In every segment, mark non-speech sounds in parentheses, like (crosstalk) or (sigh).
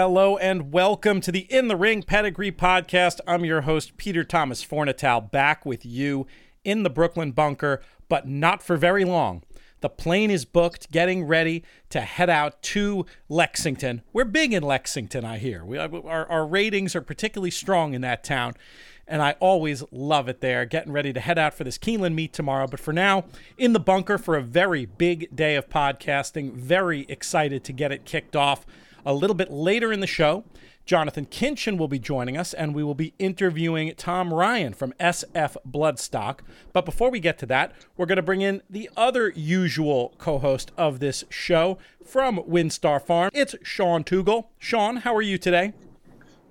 Hello and welcome to the In the Ring Pedigree Podcast. I'm your host, Peter Thomas Fornatale, back with you in the Brooklyn bunker, but not for very long. The plane is booked, getting ready to head out to Lexington. We're big in Lexington, I hear. We, uh, our, our ratings are particularly strong in that town, and I always love it there. Getting ready to head out for this Keeneland meet tomorrow. But for now, in the bunker for a very big day of podcasting. Very excited to get it kicked off. A little bit later in the show, Jonathan Kinchen will be joining us, and we will be interviewing Tom Ryan from SF Bloodstock. But before we get to that, we're going to bring in the other usual co host of this show from WinStar Farm. It's Sean Tugel. Sean, how are you today?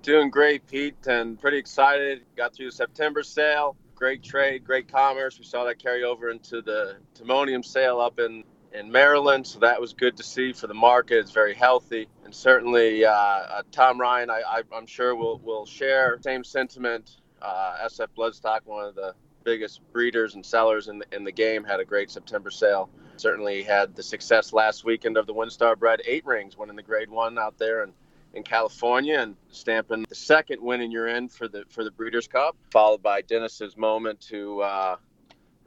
Doing great, Pete, and pretty excited. Got through the September sale. Great trade, great commerce. We saw that carry over into the Timonium sale up in in Maryland, so that was good to see for the market. It's very healthy, and certainly uh, uh, Tom Ryan, I, am sure will will share same sentiment. Uh, SF Bloodstock, one of the biggest breeders and sellers in the, in the game, had a great September sale. Certainly had the success last weekend of the WinStar bred eight rings, winning the Grade One out there in, in California and stamping the second win in your end for the for the Breeders' Cup, followed by Dennis's moment to uh,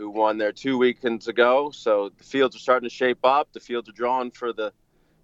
who won there two weekends ago. So the fields are starting to shape up. The fields are drawn for the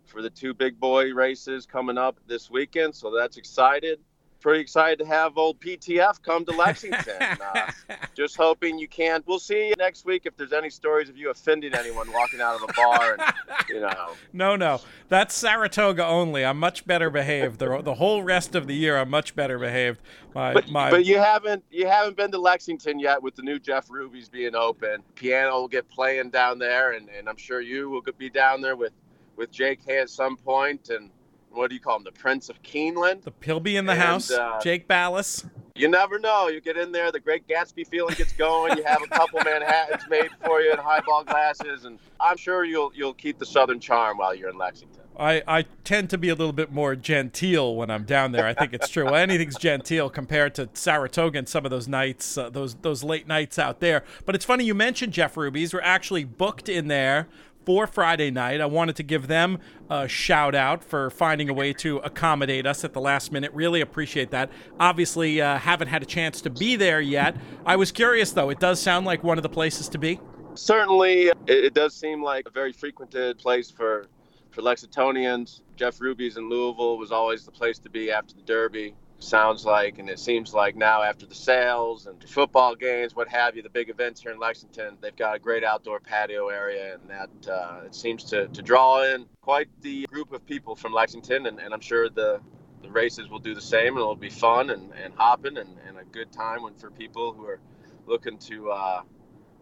for the two big boy races coming up this weekend. So that's excited pretty excited to have old PTF come to Lexington. (laughs) uh, just hoping you can't. We'll see next week if there's any stories of you offending anyone walking out of a bar and you know. (laughs) No, no, that's Saratoga only. I'm much better behaved. The, the whole rest of the year, I'm much better behaved. My, but, my... but you haven't you haven't been to Lexington yet with the new Jeff Ruby's being open. Piano will get playing down there, and, and I'm sure you will be down there with with Jake Hay at some point and what do you call him? The Prince of Keeneland. The he'll be in the and, house. Uh, Jake Ballas. You never know. You get in there, the Great Gatsby feeling gets going. You have a couple (laughs) Manhattans made for you and highball glasses, and I'm sure you'll you'll keep the Southern charm while you're in Lexington. I, I tend to be a little bit more genteel when I'm down there. I think it's true. Well, anything's (laughs) genteel compared to Saratoga and some of those nights, uh, those those late nights out there. But it's funny you mentioned Jeff Ruby's. We're actually booked in there for Friday night. I wanted to give them a shout out for finding a way to accommodate us at the last minute. Really appreciate that. Obviously, uh, haven't had a chance to be there yet. I was curious, though. It does sound like one of the places to be. Certainly, it, does seem like a very frequented place for for Lexingtonians. Jeff Ruby's in Louisville was always the place to be after the Derby sounds like, and it seems like now after the sales and football games, what have you, the big events here in Lexington, they've got a great outdoor patio area, and that uh, it seems to, to draw in quite the group of people from Lexington, and, and I'm sure the the races will do the same, and it'll be fun and, and hopping and, and a good time when, for people who are looking to uh,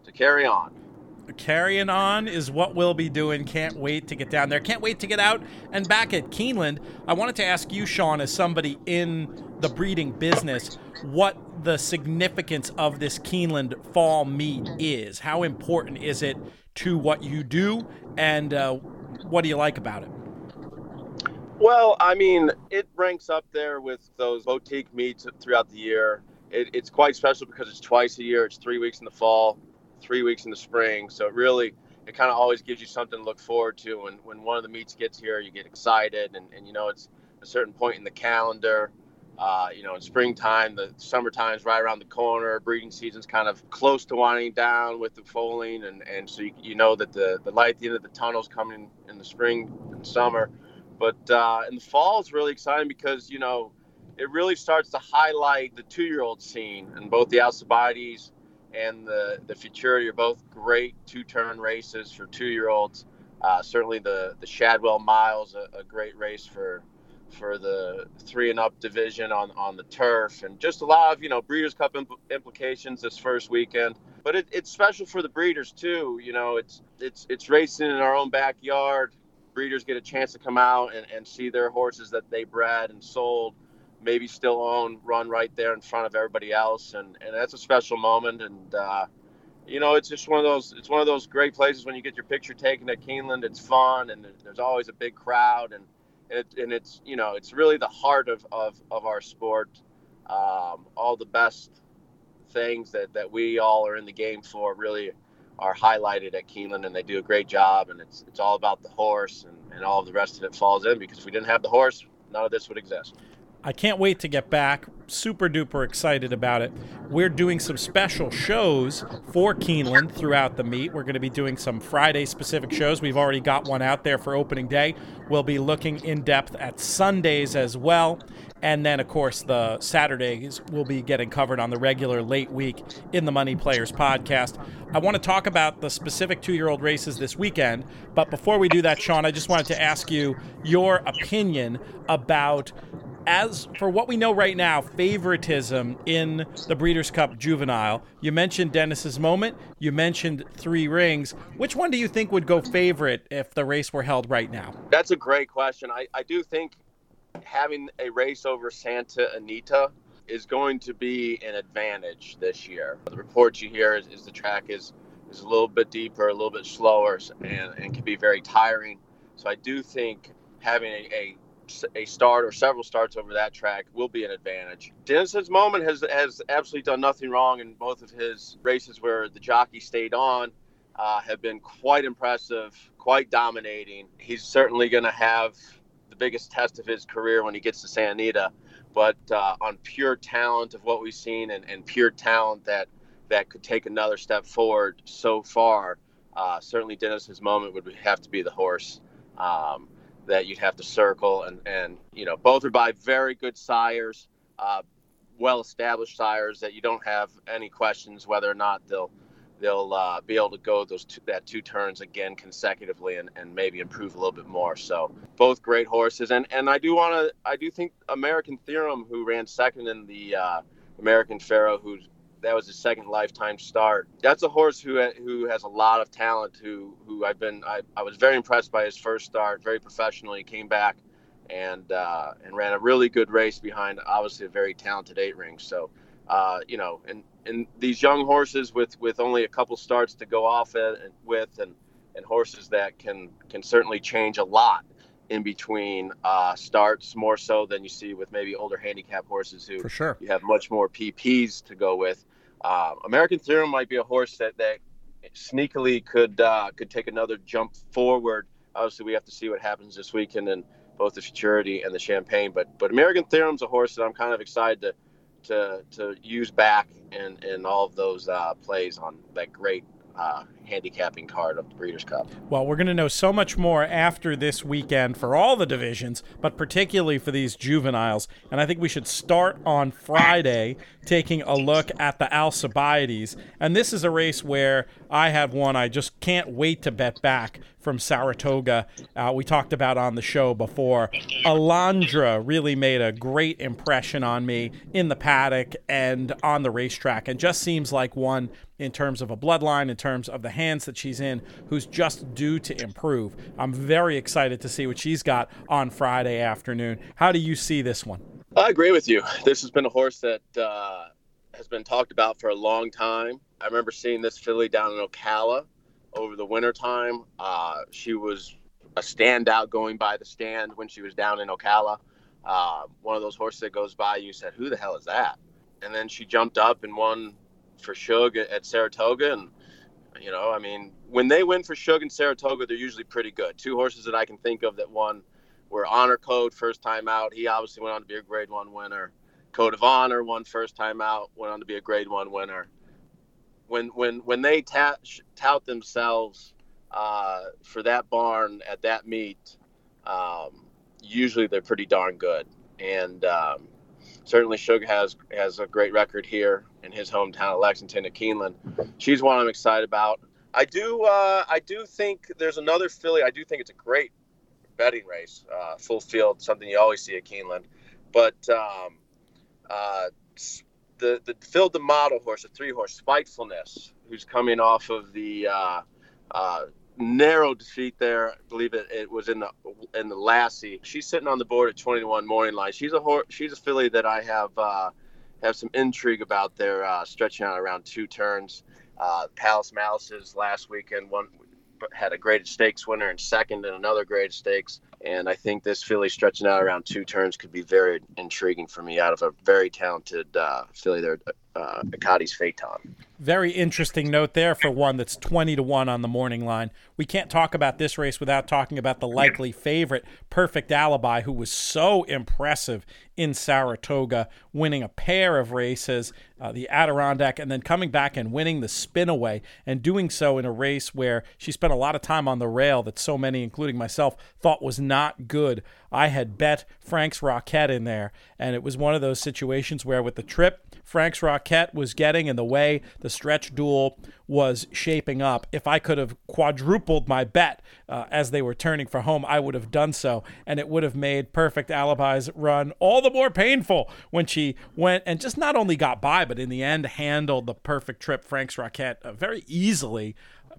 to carry on carrying on is what we'll be doing. Can't wait to get down there. Can't wait to get out and back at Keeneland. I wanted to ask you, Sean, as somebody in the breeding business, what the significance of this Keeneland fall meet is. How important is it to what you do, and uh, what do you like about it? Well, I mean, it ranks up there with those boutique meets throughout the year. It, it's quite special because it's twice a year. It's three weeks in the fall three weeks in the spring. So it really, it kind of always gives you something to look forward to. And when one of the meets gets here, you get excited, and, and you know, it's a certain point in the calendar. Uh, you know, in springtime, the summertime is right around the corner. Breeding season's kind of close to winding down with the foaling, and, and so you, you know that the, the light at the end of the tunnel is coming in the spring and summer. But uh, in the fall, it's really exciting because, you know, it really starts to highlight the two year old scene and both the Alcibiades and the the Futurity are both great two turn races for two year olds. Uh, certainly the the Shadwell Miles a, a, great race for for the three and up division on on the turf and just a lot of you know Breeders' Cup impl- implications this first weekend. But it, it's special for the breeders too. You know, it's it's it's racing in our own backyard. Breeders get a chance to come out and, and see their horses that they bred and sold maybe still own run right there in front of everybody else and, and that's a special moment and uh, you know it's just one of those it's one of those great places when you get your picture taken at Keeneland it's fun and there's always a big crowd and and, it, and it's you know it's really the heart of, of, of our sport um, all the best things that, that we all are in the game for really are highlighted at Keeneland and they do a great job and it's it's all about the horse and, and all the rest of it falls in because if we didn't have the horse none of this would exist. I can't wait to get back. Super duper excited about it. We're doing some special shows for Keeneland throughout the meet. We're going to be doing some Friday specific shows. We've already got one out there for opening day. We'll be looking in depth at Sundays as well. And then, of course, the Saturdays will be getting covered on the regular late week in the Money Players podcast. I want to talk about the specific two year old races this weekend. But before we do that, Sean, I just wanted to ask you your opinion about as for what we know right now, favoritism in the Breeders' Cup Juvenile. You mentioned Dennis's moment. You mentioned Three Rings. Which one do you think would go favorite if the race were held right now? That's a great question. I, I do think having a race over Santa Anita is going to be an advantage this year. The reports you hear is, is the track is is a little bit deeper, a little bit slower, and, and can be very tiring. So I do think having a, a a start or several starts over that track will be an advantage. Dennis's moment has has absolutely done nothing wrong in both of his races where the jockey stayed on. Uh, have been quite impressive, quite dominating. He's certainly going to have biggest test of his career when he gets to Santa Anita. But uh, on pure talent of what we've seen and, and, pure talent that that could take another step forward so far, uh, certainly Dennis's moment would have to be the horse. Um, that you'd have to circle, and and you know both are by very good sires, uh, well-established sires that you don't have any questions whether or not they'll they'll uh, be able to go those two, that two turns again consecutively and, and maybe improve a little bit more. So both great horses, and and I do want to I do think American Theorem, who ran second in the uh, American Pharoah, who's that was his second lifetime start. That's a horse who who has a lot of talent. Who who I've been I, I was very impressed by his first start. Very professional. He came back and uh, and ran a really good race behind obviously a very talented eight ring. So uh, you know, and and these young horses with with only a couple starts to go off and with and and horses that can can certainly change a lot in between uh, starts more so than you see with maybe older handicap horses who For sure. you have much more PPs to go with. Uh, American Theorem might be a horse that, that sneakily could uh, could take another jump forward. Obviously, we have to see what happens this weekend in both the Futurity and the Champagne. But but American Theorem's a horse that I'm kind of excited to to to use back in in all of those uh, plays on that great uh, handicapping card of the Breeders' Cup. Well, we're going to know so much more after this weekend for all the divisions, but particularly for these juveniles. And I think we should start on Friday taking a look at the Alcibiades. And this is a race where I have one I just can't wait to bet back from Saratoga. Uh, we talked about on the show before. Alondra really made a great impression on me in the paddock and on the racetrack, and just seems like one in terms of a bloodline, in terms of the hands that she's in, who's just due to improve. I'm very excited to see what she's got on Friday afternoon. How do you see this one? I agree with you. This has been a horse that uh, has been talked about for a long time. I remember seeing this filly down in Ocala over the wintertime. Uh, she was a standout going by the stand when she was down in Ocala. Uh, one of those horses that goes by, you said, "Who the hell is that?" And then she jumped up and won for Shug at, at Saratoga, and you know, I mean, when they win for Shug and Saratoga, they're usually pretty good. Two horses that I can think of that won were Honor Code first time out. He obviously went on to be a Grade One winner. Code of Honor won first time out, went on to be a Grade One winner. When when when they tout, tout themselves uh, for that barn at that meet, um, usually they're pretty darn good. And um, certainly Shug has has a great record here in his hometown of Lexington at Keeneland. She's one I'm excited about. I do uh, I do think there's another filly. I do think it's a great betting race, uh, full field, something you always see at Keeneland. But um, uh, the the Phil the model horse, a three horse, Spitefulness, who's coming off of the uh, uh, narrow defeat there. I believe it, it was in the in the Lassie. She's sitting on the board at 21 morning line. She's a horse. She's a filly that I have uh, have some intrigue about. their uh, stretching out around two turns. Uh, Palace Malice's last weekend one had a graded stakes winner and second in another graded stakes. And I think this filly stretching out around two turns could be very intriguing for me out of a very talented uh, filly there, uh, Phaeton. Very interesting note there for one that's 20 to 1 on the morning line. We can't talk about this race without talking about the likely favorite, Perfect Alibi, who was so impressive in Saratoga, winning a pair of races, uh, the Adirondack, and then coming back and winning the spinaway, and doing so in a race where she spent a lot of time on the rail that so many, including myself, thought was not good. I had bet Frank's Rocket in there, and it was one of those situations where with the trip Frank's Rocket was getting and the way the stretch duel was shaping up, if I could have quadrupled my bet uh, as they were turning for home, I would have done so, and it would have made Perfect Alibi's run all the more painful when she went and just not only got by, but in the end handled the perfect trip Frank's Rocket uh, very easily.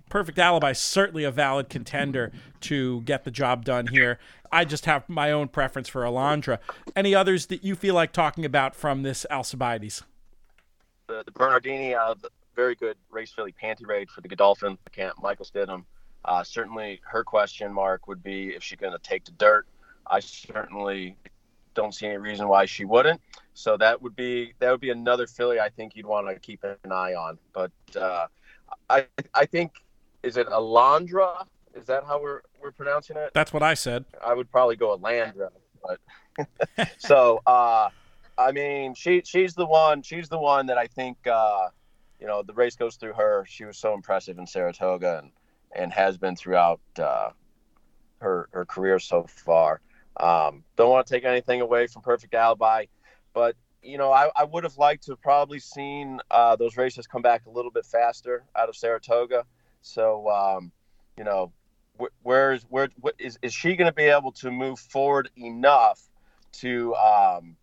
Perfect Alibi certainly a valid contender to get the job done here. I just have my own preference for Alondra. Any others that you feel like talking about from this Alcibiades? The, the Bernardini, uh, very good race filly panty raid for the Godolphin. Can't Michael Stidham. Uh, certainly, her question mark would be if she's going to take the dirt. I certainly don't see any reason why she wouldn't. So that would be that would be another filly I think you'd want to keep an eye on. But uh, I I think is it Alondra? Is that how we're we're pronouncing it? That's what I said. I would probably go Alandra, but (laughs) so uh, I mean she she's the one she's the one that I think uh, you know the race goes through her. She was so impressive in Saratoga and and has been throughout uh, her her career so far. Um, don't want to take anything away from Perfect Alibi, but you know I, I would have liked to have probably seen uh, those races come back a little bit faster out of Saratoga. So um, you know where, where is, is she going to be able to move forward enough to um,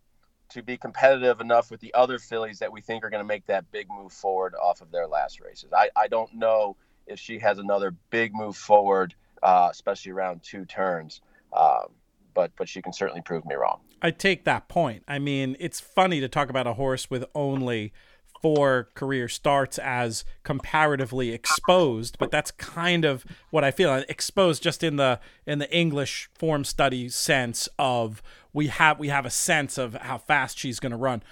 to be competitive enough with the other fillies that we think are going to make that big move forward off of their last races. I, I don't know if she has another big move forward, uh, especially around two turns. Um, but but she can certainly prove me wrong. I take that point. I mean, it's funny to talk about a horse with only four career starts as comparatively exposed, but that's kind of what I feel. Exposed just in the in the English form study sense of we have we have a sense of how fast she's going to run.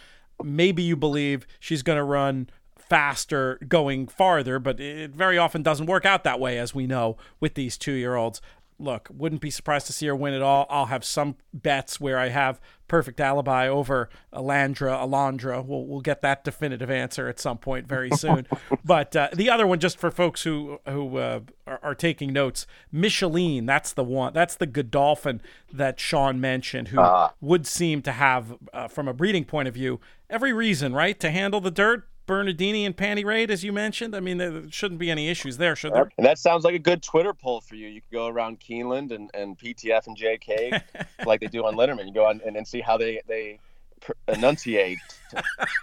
Maybe you believe she's going to run faster going farther, but it very often doesn't work out that way, as we know with these two year olds look, wouldn't be surprised to see her win at all. I'll have some bets where I have perfect alibi over Alandra, Alondra. We'll we'll get that definitive answer at some point very (laughs) soon. but uh, the other one, just for folks who who uh, are, are, taking notes, Micheline. That's the one. That's the Godolphin that Sean mentioned, who uh, would seem to have, uh, from a breeding point of view, every reason right to handle the dirt Bernardini and Panty Raid, as you mentioned? I mean, there shouldn't be any issues there, should there? And that sounds like a good Twitter poll for you. You could go around Keeneland and, and PTF and JK (laughs) like they do on Letterman. You go on and, and see how they, they pr- enunciate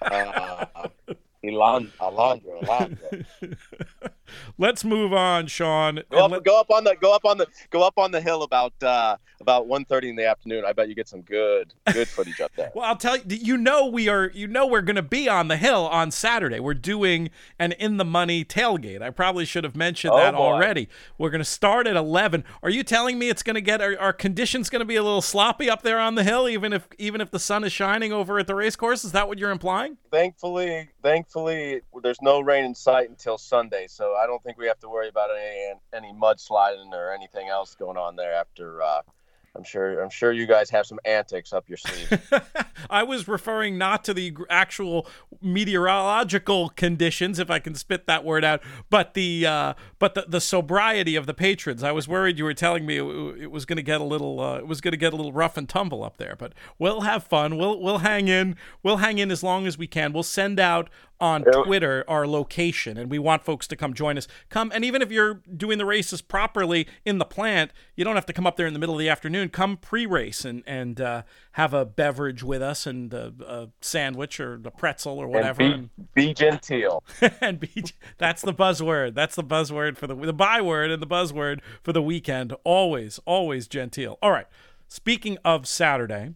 uh, Elon, Alondra, Alondra. Let's move on, Sean. Go up, let... go up, on the go up on the go up on the hill about uh, about 1.30 in the afternoon. I bet you get some good good footage up there. (laughs) well, I'll tell you. You know we are. You know we're going to be on the hill on Saturday. We're doing an in the money tailgate. I probably should have mentioned oh, that boy. already. We're going to start at 11. Are you telling me it's going to get our, our conditions going to be a little sloppy up there on the hill, even if even if the sun is shining over at the race course? Is that what you're implying? Thankfully, thankfully, there's no rain in sight until Sunday, so I don't think we have to worry about any any mudsliding or anything else going on there after uh, I'm sure. I'm sure you guys have some antics up your sleeve. (laughs) I was referring not to the actual meteorological conditions, if I can spit that word out, but the uh, but the, the sobriety of the patrons. I was worried you were telling me it, it was going to get a little uh, it was going to get a little rough and tumble up there. But we'll have fun. We'll we'll hang in. We'll hang in as long as we can. We'll send out on Twitter our location, and we want folks to come join us. Come, and even if you're doing the races properly in the plant, you don't have to come up there in the middle of the afternoon. Come pre-race and and uh, have a beverage with us and a, a sandwich or a pretzel or whatever. And be, be genteel. (laughs) and be that's the buzzword. That's the buzzword for the the byword and the buzzword for the weekend. Always, always genteel. All right. Speaking of Saturday.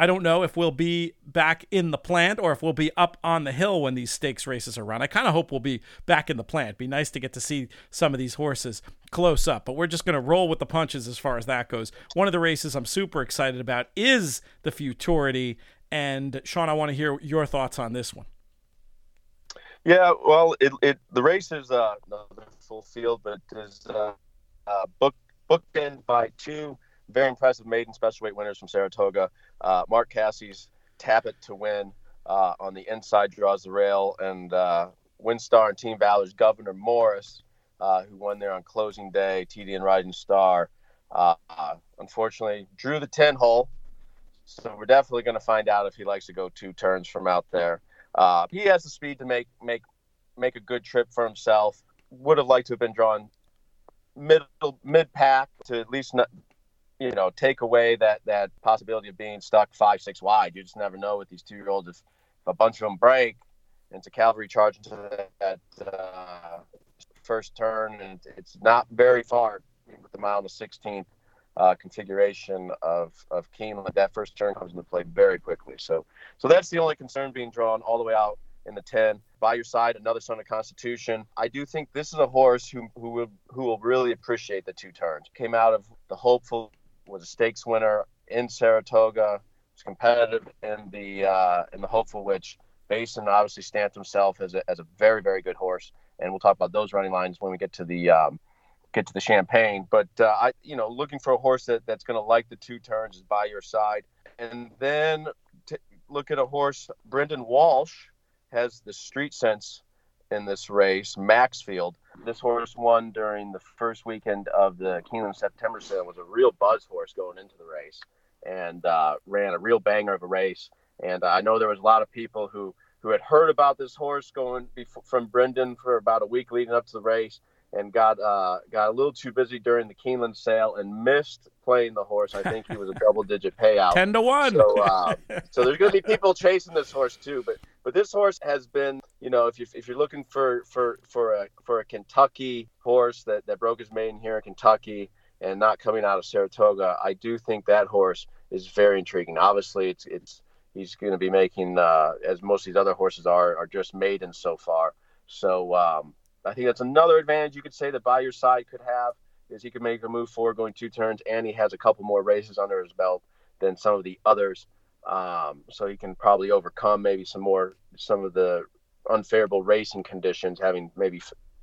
I don't know if we'll be back in the plant or if we'll be up on the hill when these stakes races are run. I kind of hope we'll be back in the plant. Be nice to get to see some of these horses close up, but we're just going to roll with the punches as far as that goes. One of the races I'm super excited about is the Futurity. And Sean, I want to hear your thoughts on this one. Yeah, well, it, it the race is uh, not full field, but is uh, uh, book booked in by two very impressive maiden special weight winners from Saratoga. Uh, Mark Casse's tap it to win uh, on the inside draws the rail, and uh, Winstar and Team Valor's Gouverneur Morris, uh, who won there on closing day, TD and Rising Star, uh, unfortunately drew the 10 hole. So we're definitely going to find out if he likes to go two turns from out there. He has the speed to make make make a good trip for himself. Would have liked to have been drawn middle mid pack to at least not, you know, take away that that possibility of being stuck five six wide. You just never know with these two year olds if, if a bunch of them break into cavalry charge into that uh, first turn, and it's not very far with the mile the 16th uh, configuration of of Keeneland. That first turn comes into play very quickly. So so that's the only concern being drawn all the way out in the 10. By your side, another son of Constitution. I do think this is a horse who who will who will really appreciate the two turns. Came out of the hopeful was a stakes winner in Saratoga. Was competitive in the uh, in the hopeful, which Basin obviously stamped himself as a, as a very very good horse. And we'll talk about those running lines when we get to the um, get to the champagne. But uh, I, you know, looking for a horse that, that's going to like the two turns is by your side, and then t- look at a horse. Brendan Walsh has the street sense in this race. Maxfield. This horse won during the first weekend of the Keeneland September sale. Was a real buzz horse going into the race, and uh, ran a real banger of a race. And uh, I know there was a lot of people who who had heard about this horse going before, from Brendan for about a week leading up to the race, and got uh, got a little too busy during the Keeneland sale and missed playing the horse. I think he was a double digit payout, (laughs) ten to one. So, uh, so there's going to be people chasing this horse too. But but this horse has been, you know, if you if you're looking for for for a for a Kentucky horse that that broke his maiden here in Kentucky and not coming out of Saratoga, I do think that horse is very intriguing. Obviously, it's it's he's going to be making uh, as most of these other horses are are just maidens so far. So um, I think that's another advantage you could say that by your side could have is he could make a move forward going two turns, and he has a couple more races under his belt than some of the others. Um, so he can probably overcome maybe some more some of the unfavorable racing conditions, having maybe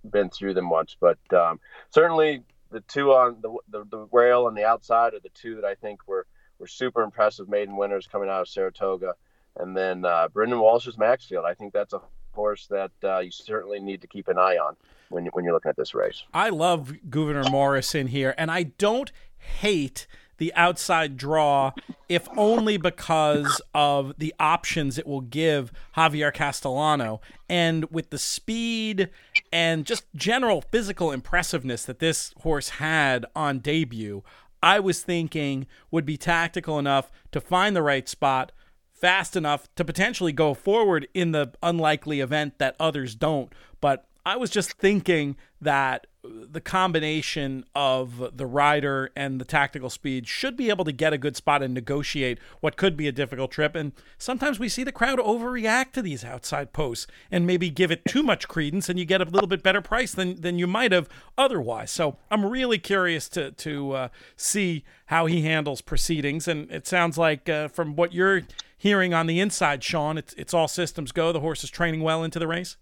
been through them once. But um, certainly the two on the, the, the rail on the outside are the two that I think were were super impressive maiden winners coming out of Saratoga. And then uh, Brendan Walsh's Maxfield. I think that's a horse that uh, you certainly need to keep an eye on when, when you're looking at this race. I love Gouverneur Morris in here, and I don't hate the outside draw, if only because of the options it will give Javier Castellano. And with the speed and just general physical impressiveness that this horse had on debut, I was thinking would be tactical enough to find the right spot fast enough to potentially go forward in the unlikely event that others don't. But I was just thinking that the combination of the rider and the tactical speed should be able to get a good spot and negotiate what could be a difficult trip. And sometimes we see the crowd overreact to these outside posts and maybe give it too much credence, and you get a little bit better price than than you might have otherwise. So I'm really curious to to uh, see how he handles proceedings. And it sounds like uh, from what you're hearing on the inside, Sean, it's it's all systems go. The horse is training well into the race.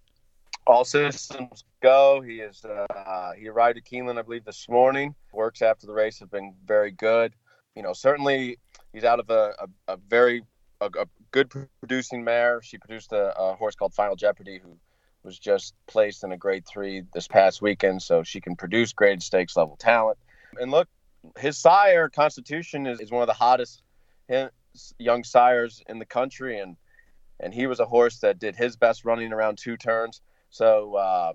All systems go. He is uh, he arrived at Keeneland, I believe, this morning. Works after the race have been very good. You know, certainly he's out of a, a, a very a, a, good producing mare. She produced a, a, horse called Final Jeopardy, who was just placed in a Grade Three this past weekend, so she can produce grade stakes level talent. And look, his sire Constitution is, is one of the hottest young sires in the country, and and he was a horse that did his best running around two turns. So uh,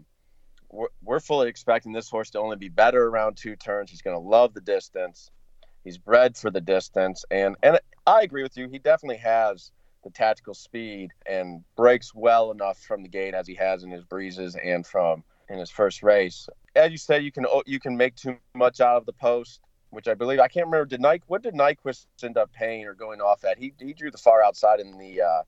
we're, we're fully expecting this horse to only be better around two turns. He's going to love the distance. He's bred for the distance, and and I agree with you. He definitely has the tactical speed and breaks well enough from the gate as he has in his breezes and from in his first race. As you said, you can you can make too much out of the post which I believe I can't remember. Did Nyquist, what did Nyquist end up paying or going off at? He he drew the far outside in the uh,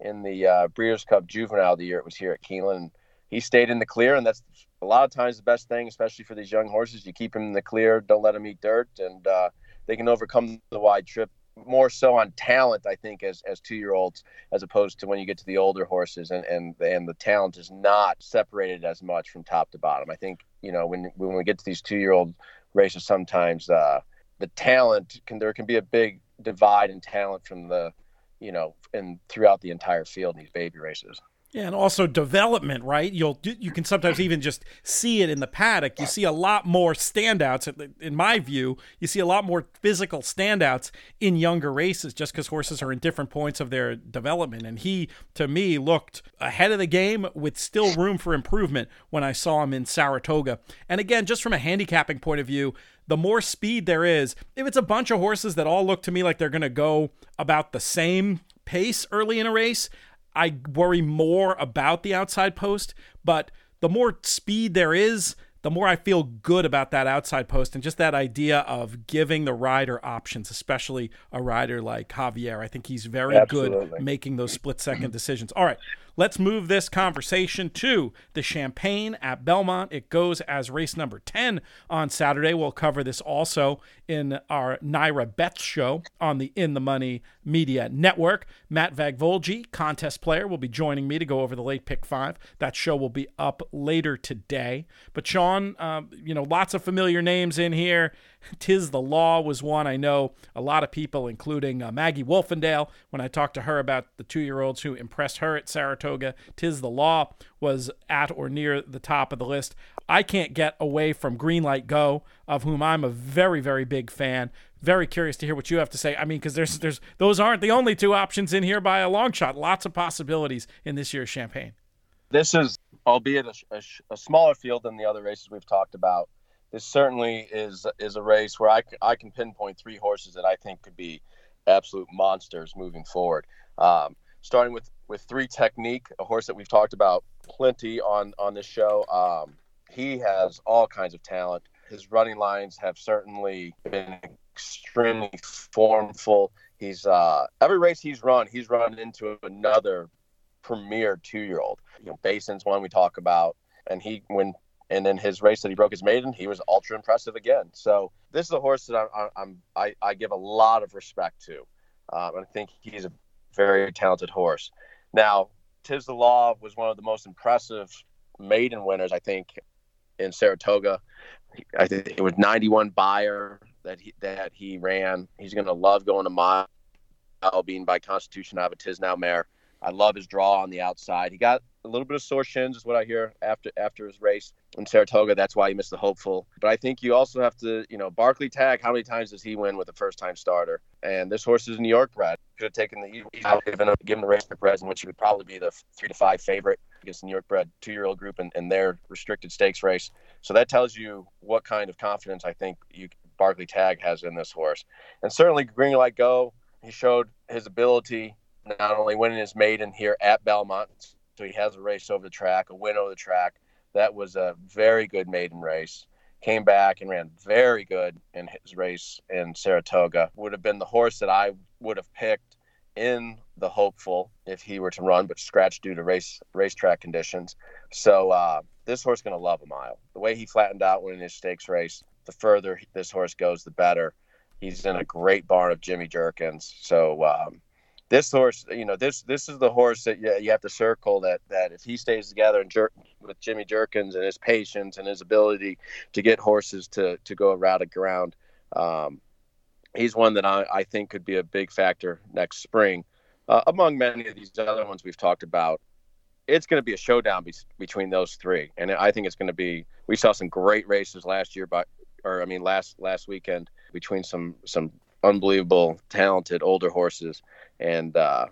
in the uh, Breeders' Cup Juvenile the year it was here at Keeneland. He stayed in the clear, and that's a lot of times the best thing, especially for these young horses. You keep him in the clear, don't let him eat dirt, and uh, they can overcome the wide trip more so on talent, I think, as as two year olds, as opposed to when you get to the older horses, and and and the talent is not separated as much from top to bottom. I think you know when when we get to these two year old races, sometimes uh, the talent can there can be a big divide in talent from the you know and throughout the entire field in these baby races. Yeah, and also development, right? You'll you can sometimes even just see it in the paddock. You see a lot more standouts. In my view, you see a lot more physical standouts in younger races, just because horses are in different points of their development. And he, to me, looked ahead of the game with still room for improvement when I saw him in Saratoga. And again, just from a handicapping point of view, the more speed there is, if it's a bunch of horses that all look to me like they're going to go about the same pace early in a race, I worry more about the outside post, but the more speed there is, the more I feel good about that outside post and just that idea of giving the rider options, especially a rider like Javier. I think he's very Absolutely. good making those split second (clears throat) decisions. All right, Let's move this conversation to the Champagne at Belmont. It goes as race number 10 on Saturday. We'll cover this also in our NYRA Bets show on the In the Money Media Network. Matt Vagvolgi, contest player, will be joining me to go over the late pick five. That show will be up later today. But Sean, um, you know, lots of familiar names in here. Tiz the Law was one I know a lot of people, including uh, Maggie Wolfendale, when I talked to her about the two year olds who impressed her at Saratoga. Tiz the Law was at or near the top of the list. I can't get away from Greenlight Go, of whom I'm a very, very big fan. Very curious to hear what you have to say. I mean, because there's, there's, those aren't the only two options in here by a long shot. Lots of possibilities in this year's Champagne. This is, albeit a, a, a smaller field than the other races we've talked about, this certainly is is a race where I, I can pinpoint three horses that I think could be absolute monsters moving forward. Um, starting with with three technique, a horse that we've talked about plenty on on this show. Um, he has all kinds of talent. His running lines have certainly been extremely formful. He's uh, every race he's run, he's run into another premier two year old. You know, Basin's one we talk about, and he when and in his race that he broke his maiden, he was ultra impressive again. So this is a horse that I, I'm I, I give a lot of respect to. Um, I think he's a very talented horse. Now, Tiz the Law was one of the most impressive maiden winners, I think, in Saratoga. I think it was 91 Beyer that he that he ran. He's going to love going to mile, being by Constitution I of a Tiznow mare. I love his draw on the outside. He got a little bit of sore shins, is what I hear after after his race in Saratoga. That's why he missed the hopeful. But I think you also have to, you know, Barclay Tagg. How many times does he win with a first time starter? And this horse is New York bred. Could have taken the given given the race for in which he would probably be the three to five favorite against the New York bred two year old group in, in their restricted stakes race. So that tells you what kind of confidence I think you Barclay Tagg has in this horse. And certainly Greenlight Go. He showed his ability not only winning his maiden here at Belmont, so he has a race over the track, a win over the track. That was a very good maiden race. Came back and ran very good in his race in Saratoga. Would have been the horse that I would have picked in the hopeful if he were to run, but scratched due to race racetrack conditions. So uh, this horse is going to love a mile. The way he flattened out winning his stakes race, the further this horse goes, the better. He's in a great barn of Jimmy Jerkens. So um, this horse, you know, this this is the horse that you, you have to circle that that if he stays together and jerk with Jimmy Jerkens and his patience and his ability to get horses to to go around the ground, um, he's one that I, I think could be a big factor next spring, uh, among many of these other ones we've talked about. It's going to be a showdown be- between those three, and I think it's going to be. We saw some great races last year, but or I mean last last weekend between some some unbelievable talented older horses. And uh,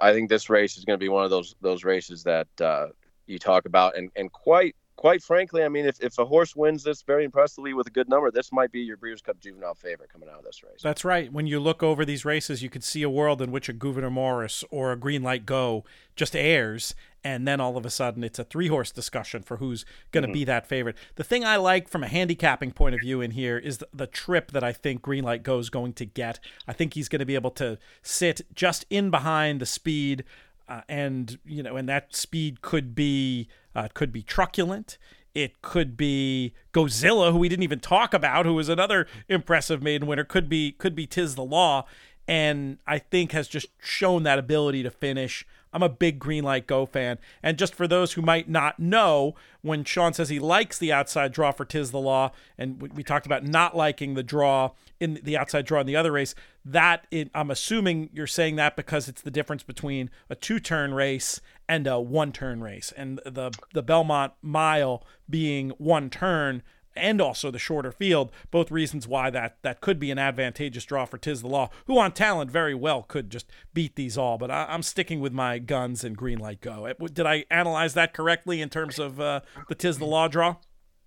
i think this race is going to be one of those those races that uh, you talk about, and and quite quite frankly, I mean, if, if a horse wins this very impressively with a good number, this might be your Breeders' Cup Juvenile favorite coming out of this race. That's right. When you look over these races, you could see a world in which a Gouverneur Morris or a Greenlight Go just airs, and then all of a sudden it's a three horse discussion for who's going to mm-hmm. be that favorite. The thing I like from a handicapping point of view in here is the, the trip that I think Greenlight Go is going to get. I think he's going to be able to sit just in behind the speed. Uh, and you know, and that speed could be uh, could be truculent. It could be Gozilla, who we didn't even talk about, who was another impressive maiden winner. Could be could be Tiz the Law, and I think has just shown that ability to finish I'm a big Green Light Go fan. And just for those who might not know, when Sean says he likes the outside draw for Tiz the Law, and we talked about not liking the draw in the outside draw in the other race, that it, I'm assuming you're saying that because it's the difference between a two turn race and a one turn race. And the the Belmont mile being one turn and also the shorter field, both reasons why that that could be an advantageous draw for Tiz the Law, who on talent very well could just beat these all. But I, am sticking with my guns and green light go. Did I analyze that correctly in terms of uh, the Tiz the Law draw?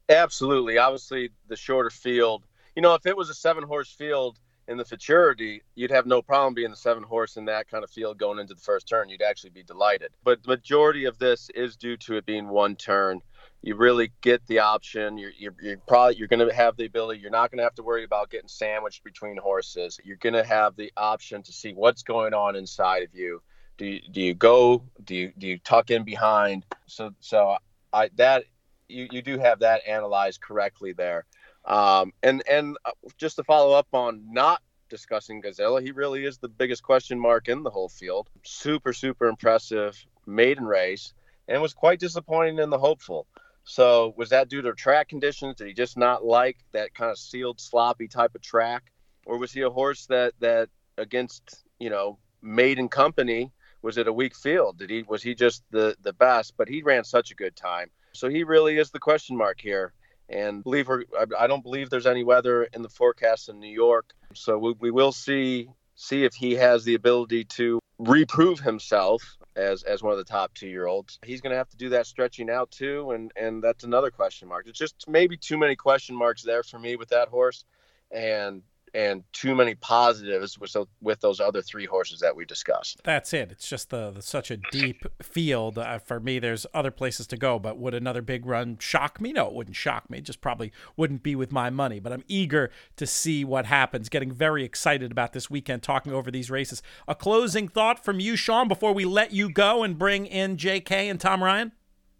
Absolutely. Obviously, the shorter field. You know, if it was a seven horse field in the futurity, you'd have no problem being the seven horse in that kind of field going into the first turn. You'd actually be delighted. But the majority of this is due to it being one turn you really get the option. You're, you're, you're probably you're going to have the ability. You're not going to have to worry about getting sandwiched between horses. You're going to have the option to see what's going on inside of you. Do you, do you go? Do you do you tuck in behind? So so I that you, you do have that analyzed correctly there. Um, and and uh, just to follow up on not discussing Gazella, he really is the biggest question mark in the whole field. Super super impressive maiden race, and was quite disappointing in the hopeful. So was that due to track conditions? Did he just not like that kind of sealed, sloppy type of track, or was he a horse that that against you know maiden company was it a weak field? Did he was he just the the best? But he ran such a good time, so he really is the question mark here. And believe her, I don't believe there's any weather in the forecast in New York, so we, we will see see if he has the ability to reprove himself as as one of the top two year olds. He's going to have to do that stretching out too, and and that's another question mark. It's just maybe too many question marks there for me with that horse, and and too many positives with with those other three horses that we discussed. That's it. It's just the, the such a deep field. Uh, for me, there's other places to go, but would another big run shock me? No, it wouldn't shock me. It just probably wouldn't be with my money. But I'm eager to see what happens. Getting very excited about this weekend, talking over these races. A closing thought from you, Sean, before we let you go and bring in J.K. and Tom Ryan.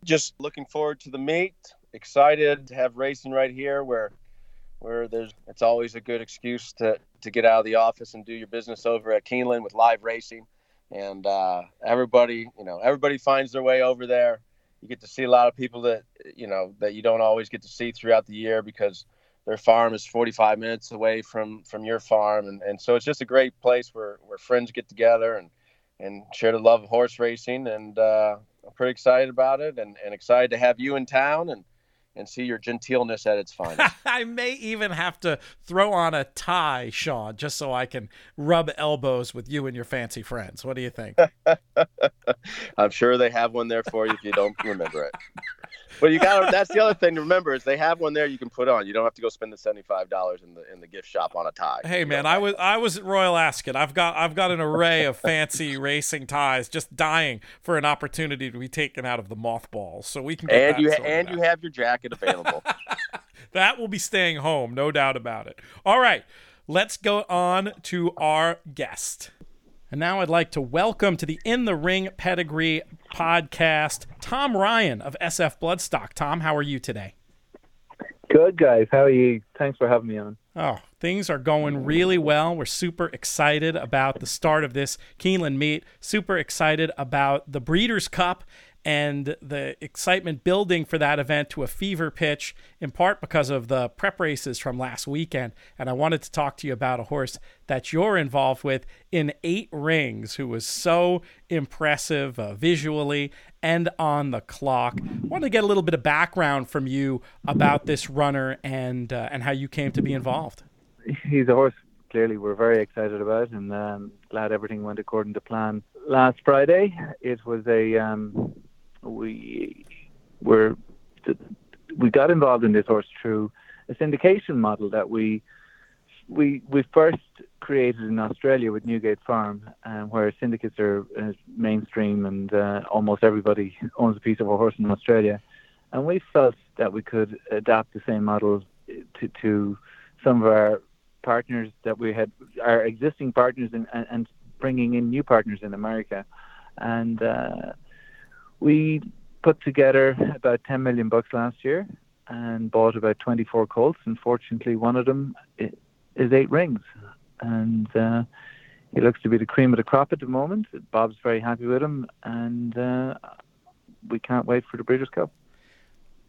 Just looking forward to the meet. Excited to have racing right here where where there's it's always a good excuse to to get out of the office and do your business over at Keeneland with live racing, and uh, everybody you know everybody finds their way over there. You get to see a lot of people that you know that you don't always get to see throughout the year because their farm is 45 minutes away from from your farm, and, and so it's just a great place where where friends get together and and share the love of horse racing, and uh, I'm pretty excited about it, and, and excited to have you in town. And and see your genteelness at its finest. (laughs) I may even have to throw on a tie, Sean, just so I can rub elbows with you and your fancy friends. What do you think? (laughs) I'm sure they have one there for you if you don't remember it. (laughs) But you got that's the other thing to remember is they have one there you can put on. You don't have to go spend the seventy five dollars in the in the gift shop on a tie. Hey man, I was I was at Royal Ascot. I've got I've got an array of fancy (laughs) racing ties, just dying for an opportunity to be taken out of the mothballs. So we can and you and out. you have your jacket available. (laughs) that will be staying home, no doubt about it. All right, let's go on to our guest. And now I'd like to welcome to the In the Ring Pedigree podcast Tom Ryan of SF Bloodstock. Tom, how are you today? Good, guys. How are you? Thanks for having me on. Oh, things are going really well. We're super excited about the start of this Keeneland meet. Super excited about the Breeders' Cup and the excitement building for that event to a fever pitch, in part because of the prep races from last weekend. And I wanted to talk to you about a horse that you're involved with in eight rings, who was so impressive uh, visually and on the clock. I wanted to get a little bit of background from you about this runner and uh, and how you came to be involved. He's a horse clearly we're very excited about, and um, glad everything went according to plan. Last Friday, it was a um, we were we got involved in this horse through a syndication model that we we we first created in Australia with Newgate Farm, um, where syndicates are uh, mainstream and uh, almost everybody owns a piece of a horse in Australia. And we felt that we could adapt the same model to, to some of our partners that we had, our existing partners, in, and, and bringing in new partners in America. And uh, we put together about 10 million bucks last year and bought about 24 colts. Unfortunately, one of them is eight rings, and uh, he looks to be the cream of the crop at the moment. Bob's very happy with him, and uh, we can't wait for the Breeders' Cup.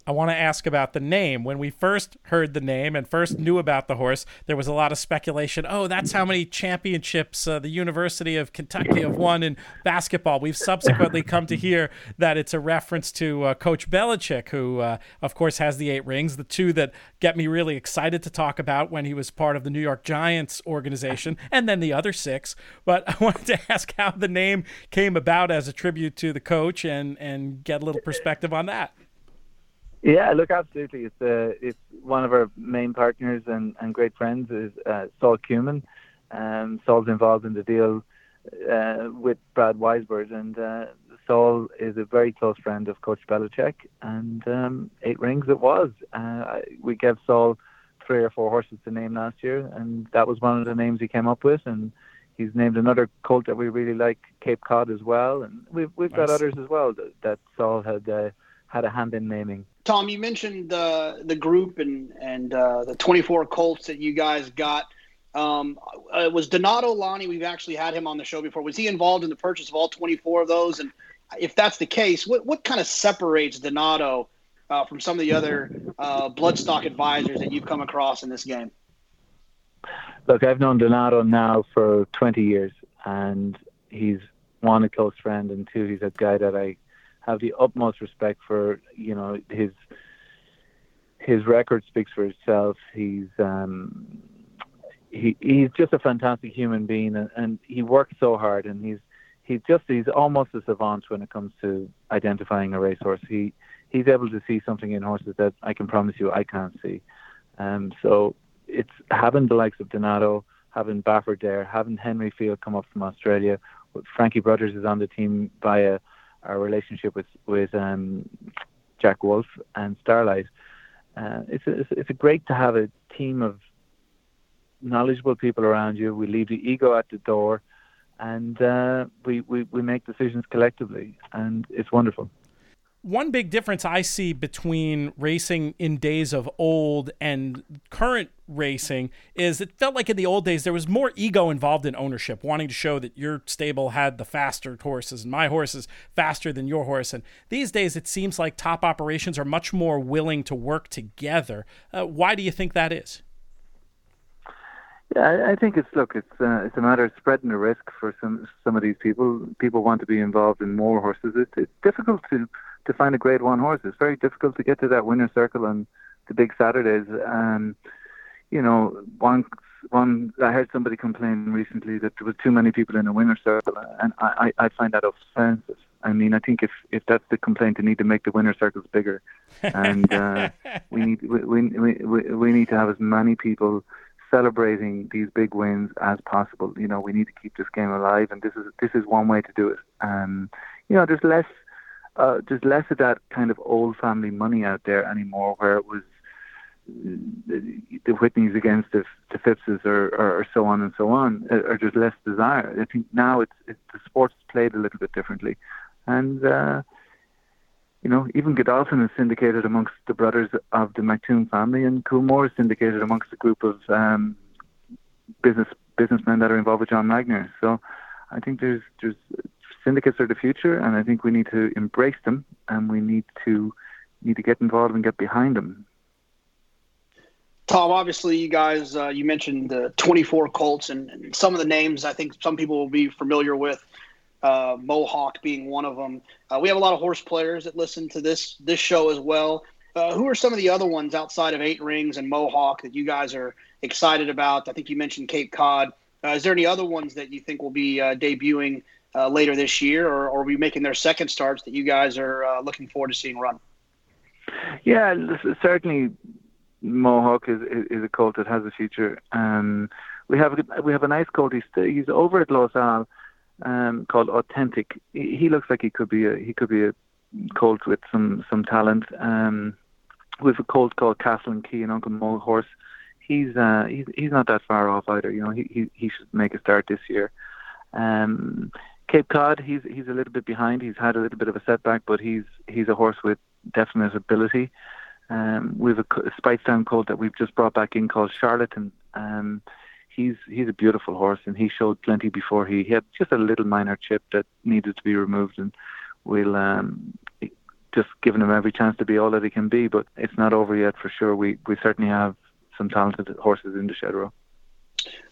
I want to ask about the name. When we first heard the name and first knew about the horse, there was a lot of speculation. Oh, that's how many championships uh, the University of Kentucky have won in basketball. We've subsequently come to hear that it's a reference to uh, Coach Belichick, who, uh, of course, has the eight rings, the two that get me really excited to talk about when he was part of the New York Giants organization, and then the other six. But I (laughs) wanted to ask how the name came about as a tribute to the coach and, and get a little perspective on that. Yeah, look, absolutely. It's uh, it's one of our main partners and, and great friends is uh, Sol Kumin. Um, Sol's involved in the deal uh, with Brad Weisbord, and uh, Sol is a very close friend of Coach Belichick. And um, eight rings it was. Uh, we gave Sol three or four horses to name last year, and that was one of the names he came up with. And he's named another colt that we really like, Cape Cod, as well. And we've we've nice. got others as well that, that Sol had uh, had a hand in naming. Tom, you mentioned the the group and and uh, the 24 Colts that you guys got. Um, uh, was Donato Lanni? We've actually had him on the show before. Was he involved in the purchase of all 24 of those? And if that's the case, what what kind of separates Donato uh, from some of the other uh, bloodstock advisors that you've come across in this game? Look, I've known Donato now for 20 years, and he's one a close friend, and two, he's a guy that I have the utmost respect for you know his his record speaks for itself. He's um, he he's just a fantastic human being, and, and he works so hard, and he's he's just he's almost a savant when it comes to identifying a racehorse. He he's able to see something in horses that I can promise you I can't see. Um, so it's having the likes of Donato, having Baffert there, having Henry Field come up from Australia. Frankie Brothers is on the team via our relationship with with um, Jack Wolf and Starlight. Uh, it's, a, it's a great to have a team of knowledgeable people around you. We leave the ego at the door, and uh, we, we we make decisions collectively, and it's wonderful one big difference I see between racing in days of old and current racing is it felt like in the old days there was more ego involved in ownership, wanting to show that your stable had the faster horses and my horse is faster than your horse. And these days it seems like top operations are much more willing to work together. Uh, why do you think that is? Yeah, I think it's look, it's uh, it's a matter of spreading the risk for some some of these people. People want to be involved in more horses. It's, it's difficult to to find a Grade One horse. It's very difficult to get to that winner circle on the big Saturdays. Um, you know, one one I heard somebody complain recently that there was too many people in a winner circle, and I I, I find that offensive. I mean, I think if if that's the complaint, they need to make the winner circles bigger, and uh, (laughs) we need we, we we we need to have as many people celebrating these big wins as possible. You know, we need to keep this game alive, and this is this is one way to do it. Um, you know, there's less uh, there's less of that kind of old family money out there anymore, where it was the Whitneys against the, the Phippses or, or, or so on and so on, uh, or there's less desire. I think now it's, it's the sport's played a little bit differently, and uh, you know even Godolphin is syndicated amongst the brothers of the Maktoum family, and Coolmore is syndicated amongst a group of um, business businessmen that are involved with John Magnier. So I think there's there's syndicates are the future, and I think we need to embrace them, and we need to need to get involved and get behind them. Tom, obviously, you guys, uh, you mentioned the 24 Colts, and, and, some of the names I think some people will be familiar with. Uh, Mohawk being one of them. Uh, we have a lot of horse players that listen to this this show as well. Uh, who are some of the other ones outside of Eight Rings and Mohawk that you guys are excited about? I think you mentioned Cape Cod. Uh, is there any other ones that you think will be uh, debuting uh, later this year, or, or are we making their second starts that you guys are uh, looking forward to seeing run? Yeah, certainly Mohawk is, is a colt that has a future. Um, we have we have a nice colt. He's he's over at Los Al, um, called Authentic. He, he, looks like he could be a he could be a colt with some some talent. Um, we have a colt called Castle and Key, and Uncle Mo horse. He's uh he's he's not that far off either. You know he he, he should make a start this year. Um, Cape Cod, he's he's a little bit behind. He's had a little bit of a setback, but he's he's a horse with definite ability. Um, we have a Speightstown colt that we've just brought back in called Charlatan. Um, he's he's a beautiful horse, and he showed plenty before he, he had just a little minor chip that needed to be removed, and we'll um, just giving him every chance to be all that he can be. But it's not over yet for sure. We we certainly have some talented horses in the shed row.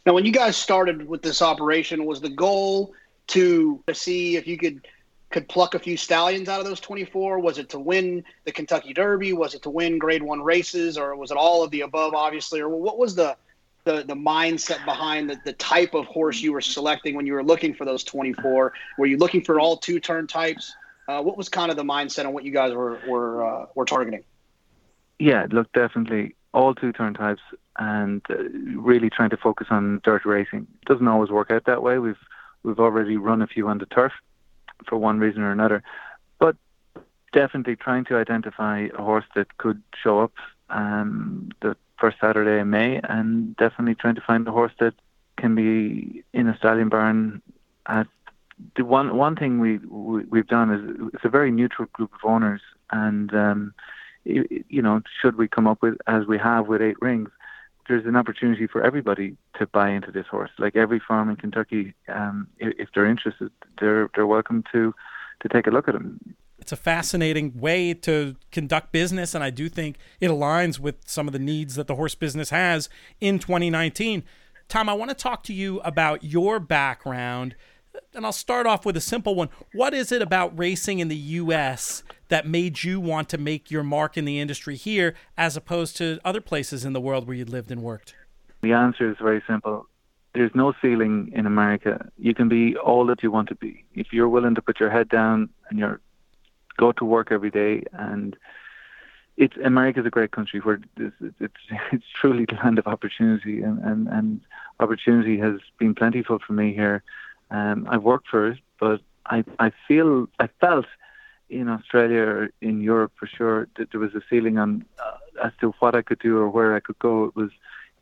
Now, when you guys started with this operation, was the goal to see if you could could pluck a few stallions out of those 24? Was it to win the Kentucky Derby? Was it to win Grade One races, or was it all of the above? Obviously, or what was the the, the mindset behind the, the type of horse you were selecting when you were looking for those 24? Were you looking for all two turn types? Uh, what was kind of the mindset on what you guys were were uh, were targeting? Yeah, look, definitely all two turn types, and uh, really trying to focus on dirt racing. Doesn't always work out that way. We've we've already run a few on the turf for one reason or another, but definitely trying to identify a horse that could show up um, the first Saturday in May, and definitely trying to find a horse that can be in a stallion barn at the one one thing we, we have done is it's a very neutral group of owners, and um, you, you know, should we come up with as we have with eight rings, there's an opportunity for everybody to buy into this horse. Like every farm in Kentucky, um, if, they're interested, they're they're welcome to to take a look at him. It's a fascinating way to conduct business, and I do think it aligns with some of the needs that the horse business has in 2019. Tom, I want to talk to you about your background and I'll start off with a simple one. What is it about racing in the U.S. that made you want to make your mark in the industry here as opposed to other places in the world where you lived and worked? The answer is very simple. There's no ceiling in America. You can be all that you want to be. If you're willing to put your head down and you're go to work every day and it's America's a great country where it's, it's (laughs) it's truly the land of opportunity and, and, and opportunity has been plentiful for me here um, I've worked for it, but I I feel I felt in Australia or in Europe for sure that there was a ceiling on uh, as to what I could do or where I could go. It was,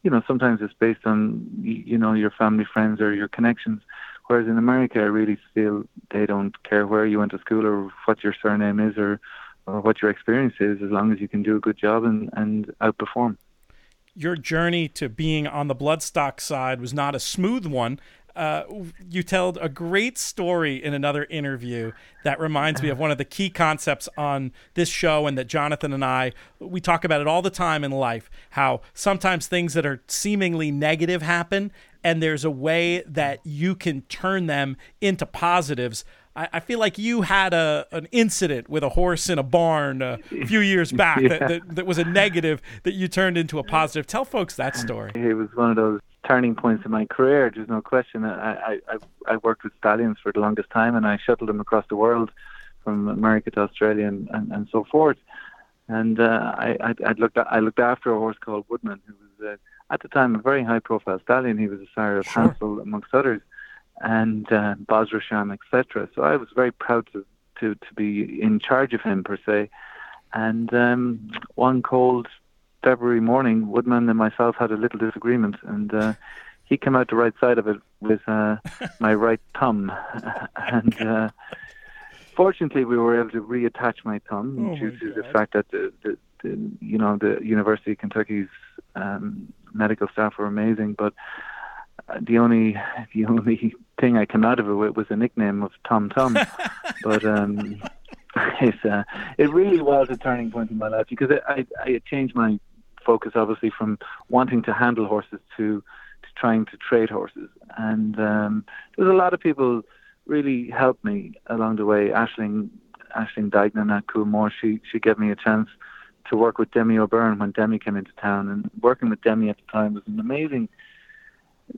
you know, sometimes it's based on you know your family, friends, or your connections. Whereas in America, I really feel they don't care where you went to school or what your surname is or or what your experience is, as long as you can do a good job and and outperform your journey to being on the bloodstock side was not a smooth one. Uh, you told a great story in another interview that reminds me of one of the key concepts on this show and that Jonathan and I we talk about it all the time in life how sometimes things that are seemingly negative happen and there's a way that you can turn them into positives I, feel like you had a an incident with a horse in a barn a few years back (laughs) yeah. that, that, that was a negative that you turned into a positive. Tell folks that story. It was one of those turning points in my career. There's no question. I, I, I worked with stallions for the longest time, and I shuttled them across the world, from America to Australia and, and, and so forth. And uh, I, I, I looked I looked after a horse called Woodman, who was uh, at the time a very high-profile stallion. He was a sire of sure. Hansel, amongst others, and uh, Bosra Sham, etc. So I was very proud to, to to be in charge of him per se. And um, one cold February morning, Woodman and myself had a little disagreement, and uh, he came out the right side of it with uh, (laughs) my right thumb, (laughs) and uh, fortunately, we were able to reattach my thumb oh due my to the fact that the, the, the, you know the University of Kentucky's um, medical staff were amazing, but uh, the only (laughs) the only thing I came out of it with was a nickname of Tom Tom, but. Um, it, uh, it really was a turning point in my life because I, I, I changed my focus obviously from wanting to handle horses to to trying to trade horses. And um, there's a lot of people really helped me along the way. Aisling Aisling Duignan at Coolmore, she she gave me a chance to work with Demi O'Byrne when Demi came into town, and working with Demi at the time was an amazing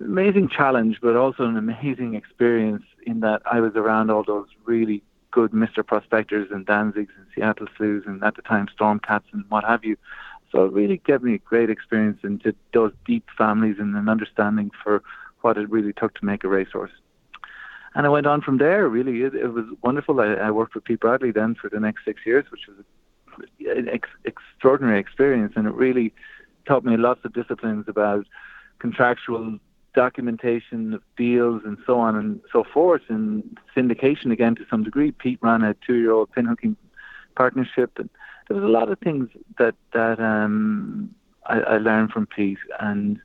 amazing challenge, but also an amazing experience in that I was around all those really good Mr. Prospectors and Danzigs and Seattle Slews and at the time Stormcats and what have you. So it really gave me a great experience into those deep families and an understanding for what it really took to make a racehorse. And I went on from there. Really, it, it was wonderful. I, I worked with Pete Bradley then for the next six years, which was an ex- extraordinary experience, and it really taught me lots of disciplines about contractual documentation of deals and so on and so forth, and syndication again to some degree. Pete ran a two-year-old pinhooking partnership, and there was a lot of things that that um, I, I learned from Pete. And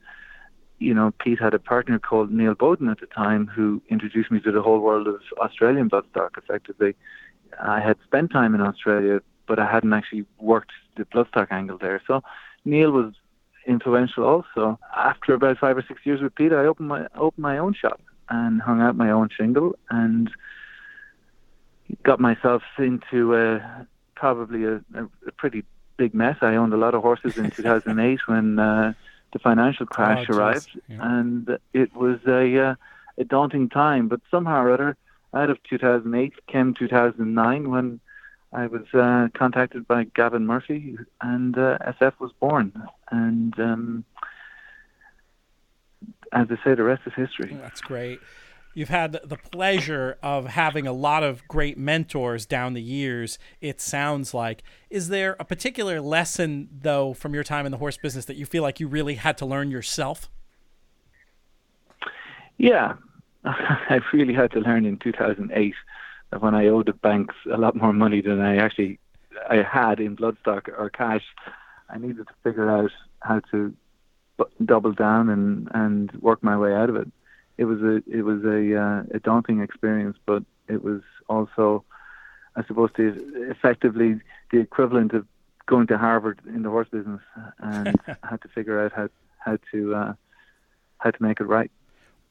you know, Pete had a partner called Neil Bowden at the time who introduced me to the whole world of Australian bloodstock. Effectively, I had spent time in Australia, but I hadn't actually worked the bloodstock angle there. So Neil was influential also. After about five or six years with Pete, I opened my opened my own shop and hung out my own shingle and got myself into a, probably a, a, pretty big mess. I owned a lot of horses in (laughs) 2008 when uh, the financial crash oh, arrived, yeah. and it was a uh, a daunting time. But somehow or other, out of 2008 came 2009 when I was uh, contacted by Gavin Murphy, and uh, SF was born. And um, as I say, the rest is history. That's great. You've had the pleasure of having a lot of great mentors down the years, it sounds like. Is there a particular lesson, though, from your time in the horse business that you feel like you really had to learn yourself? Yeah, (laughs) I really had to learn in 2008 that uh, when I owed the banks a lot more money than I actually I had in bloodstock or cash. I needed to figure out how to double down and and work my way out of it. It was a it was a uh, a daunting experience, but it was also, I suppose, the, effectively the equivalent of going to Harvard in the horse business, and (laughs) had to figure out how how to uh, how to make it right.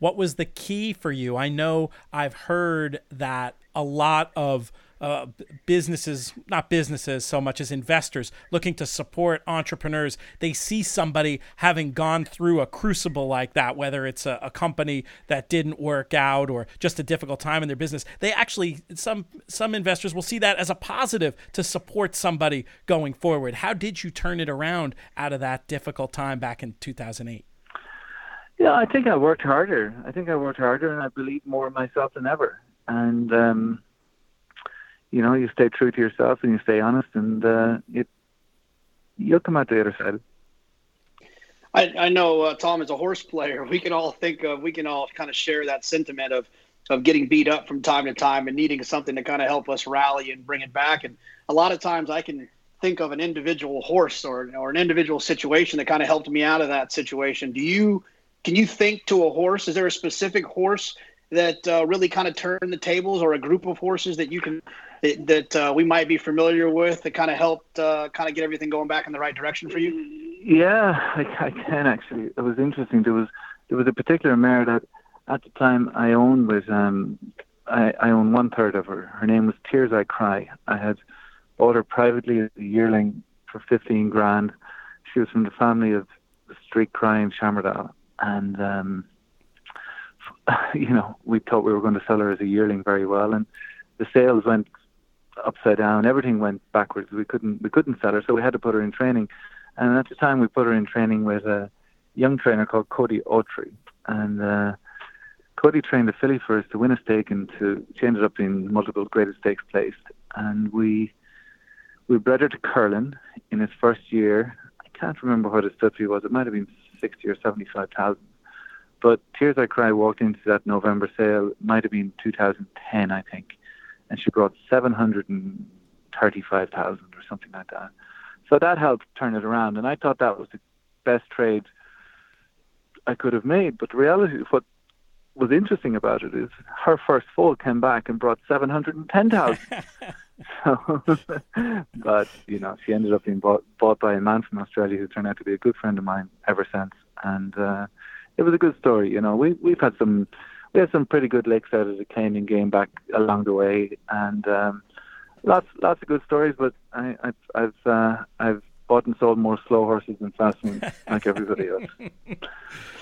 What was the key for you? I know I've heard that a lot of uh, businesses, not businesses so much as investors, looking to support entrepreneurs, they see somebody having gone through a crucible like that, whether it's a, a, company that didn't work out or just a difficult time in their business. They actually, some some investors will see that as a positive to support somebody going forward. How did you turn it around out of that difficult time back in 2008? Yeah, I think I worked harder. I think I worked harder, and I believe more in myself than ever. And um, you know, you stay true to yourself and you stay honest, and uh, it you'll come out the other side. I, I know uh, Tom is a horse player. (laughs) We can all think of, we can all kind of share that sentiment of of getting beat up from time to time and needing something to kind of help us rally and bring it back. And a lot of times I can think of an individual horse or or an individual situation that kind of helped me out of that situation. Do you can you think to a horse? Is there a specific horse that uh, really kind of turned the tables, or a group of horses that you can that, uh, we might be familiar with that kind of helped uh, kind of get everything going back in the right direction for you? Yeah, I, I can actually. It was interesting. There was there was a particular mare that at the time I owned was um, I, I owned one third of her. Her name was Tears I Cry. I had bought her privately as a yearling for fifteen grand. She was from the family of the Street Crying Shamardal and um, (laughs) you know we thought we were going to sell her as a yearling very well, and the sales went upside down. Everything went backwards. We couldn't we couldn't sell her, so we had to put her in training. And at the time, we put her in training with a young trainer called Cody Autrey, and uh, Cody trained a filly for us to win a stake, and to she ended up being multiple graded stakes placed. And we we bred her to Curlin in his first year. I can't remember what his fee was. It might have been sixty or seventy-five thousand. But Tears I Cry walked into that November sale, might have been 2010, I think, and she brought 735,000 or something like that. So that helped turn it around, and I thought that was the best trade I could have made. But the reality, what was interesting about it is her first foal came back and brought 710,000. (laughs) so, (laughs) but you know, she ended up being bought, bought by a man from Australia who turned out to be a good friend of mine ever since. And uh, it was a good story. You know, we we've had some we had some pretty good licks out of the Canyon game back along the way, and um, lots lots of good stories. But I, I've I've uh, I've bought and sold more slow horses than fast ones, like everybody else. (laughs)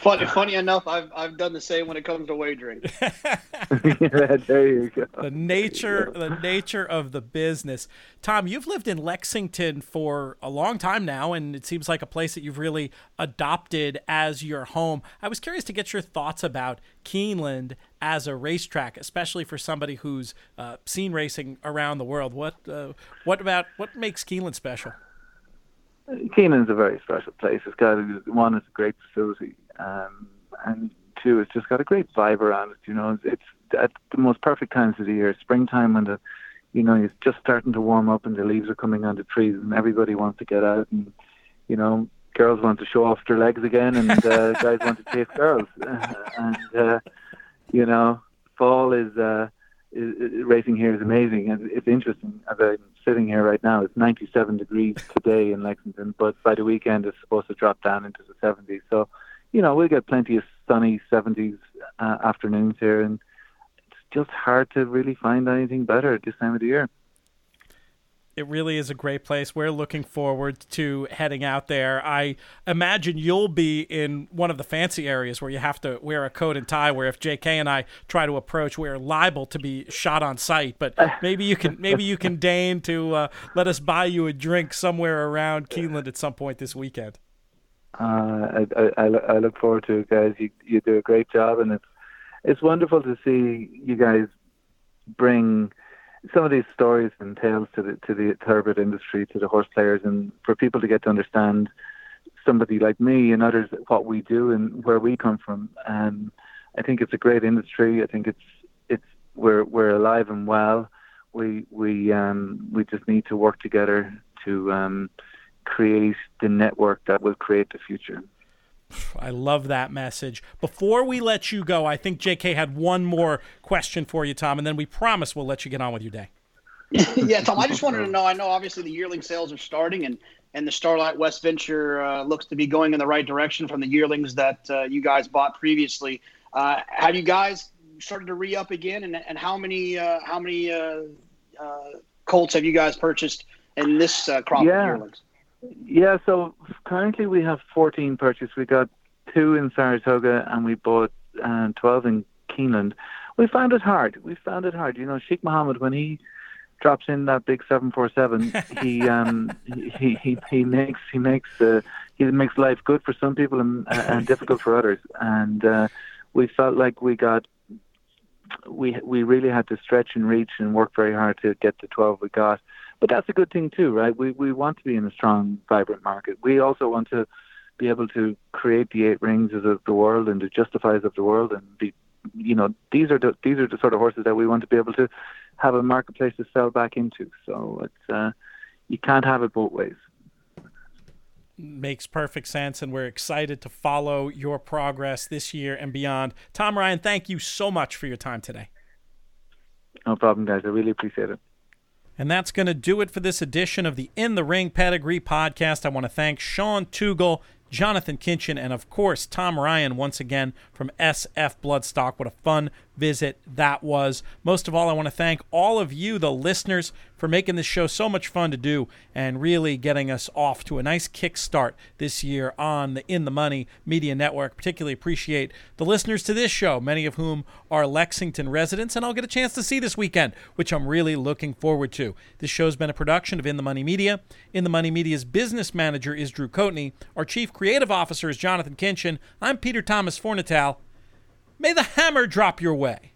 Funny, funny enough, I've I've done the same when it comes to wagering. (laughs) (laughs) yeah, there you go. The nature, the nature of the business. Tom, you've lived in Lexington for a long time now, and it seems like a place that you've really adopted as your home. I was curious to get your thoughts about Keeneland as a racetrack, especially for somebody who's uh, seen racing around the world. What uh, what about what makes Keeneland special? Keeneland's a very special place. It's got one, it's a great facility, um, and two, it's just got a great vibe around it. You know, it's at the most perfect times of the year, springtime when the, you know, it's just starting to warm up and the leaves are coming on the trees and everybody wants to get out and, you know, girls want to show off their legs again and uh, (laughs) guys want to chase girls, (laughs) and uh, you know, fall is. Uh, is, racing here is amazing and it's interesting as I'm sitting here right now it's 97 degrees today in Lexington but by the weekend it's supposed to drop down into the 70s so you know we'll get plenty of sunny 70s uh, afternoons here and it's just hard to really find anything better at this time of the year it really is a great place. We're looking forward to heading out there. I imagine you'll be in one of the fancy areas where you have to wear a coat and tie. Where if JK and I try to approach, we're liable to be shot on sight. But (laughs) maybe you can maybe you can deign to uh, let us buy you a drink somewhere around Keeneland at some point this weekend. Uh, I, I, I look forward to it, guys. You you do a great job, and it's it's wonderful to see you guys bring some of these stories and tales to the to the thoroughbred industry, to the horse players, and for people to get to understand somebody like me and others what we do and where we come from. And I think it's a great industry. I think it's it's we're we're alive and well. We we um we just need to work together to um create the network that will create the future. I love that message. Before we let you go, I think JK had one more question for you, Tom, and then we promise we'll let you get on with your day. (laughs) yeah, Tom, I just wanted to know. I know obviously the yearling sales are starting, and and the Starlight West venture uh, looks to be going in the right direction from the yearlings that uh, you guys bought previously. Uh, have you guys started to re up again, and and how many uh, how many uh, uh, colts have you guys purchased in this crop yeah. of yearlings? Yeah, so currently we have 14 purchased. We got two in Saratoga and we bought um, 12 in Keeneland. We found it hard. We found it hard. You know, Sheikh Mohammed, when he drops in that big 747, he, um, he, he, he makes, he makes, uh, he makes life good for some people and, uh, and difficult for others. And, uh, we felt like we got, we, we really had to stretch and reach and work very hard to get the 12 we got but that's a good thing too, right? We we want to be in a strong, vibrant market. We also want to be able to create the eight rings of the world and the justifies of the world, and be, you know, these are the these are the sort of horses that we want to be able to have a marketplace to sell back into. So it's uh, you can't have it both ways. Makes perfect sense, and we're excited to follow your progress this year and beyond. Tom Ryan, thank you so much for your time today. No problem, guys. I really appreciate it. And that's going to do it for this edition of the In the Ring Pedigree podcast. I want to thank Sean Tugel Jonathan Kinchen, and of course, Tom Ryan once again from SF Bloodstock. What a fun visit that was. Most of all, I want to thank all of you, the listeners, for making this show so much fun to do and really getting us off to a nice kickstart this year on the In the Money Media Network. Particularly appreciate the listeners to this show, many of whom are Lexington residents, and I'll get a chance to see this weekend, which I'm really looking forward to. This show's been a production of In the Money Media. In the Money Media's business manager is Drew Coatney. Our chief creative officer is Jonathan Kinchen. I'm Peter Thomas Fornatale. May the hammer drop your way.